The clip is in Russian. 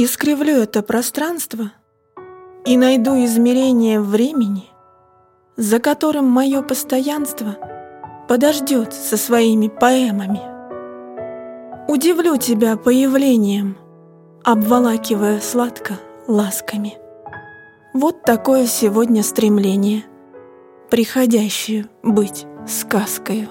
Искривлю это пространство и найду измерение времени, за которым мое постоянство подождет со своими поэмами. Удивлю тебя появлением, обволакивая сладко ласками. Вот такое сегодня стремление, приходящее быть сказкою.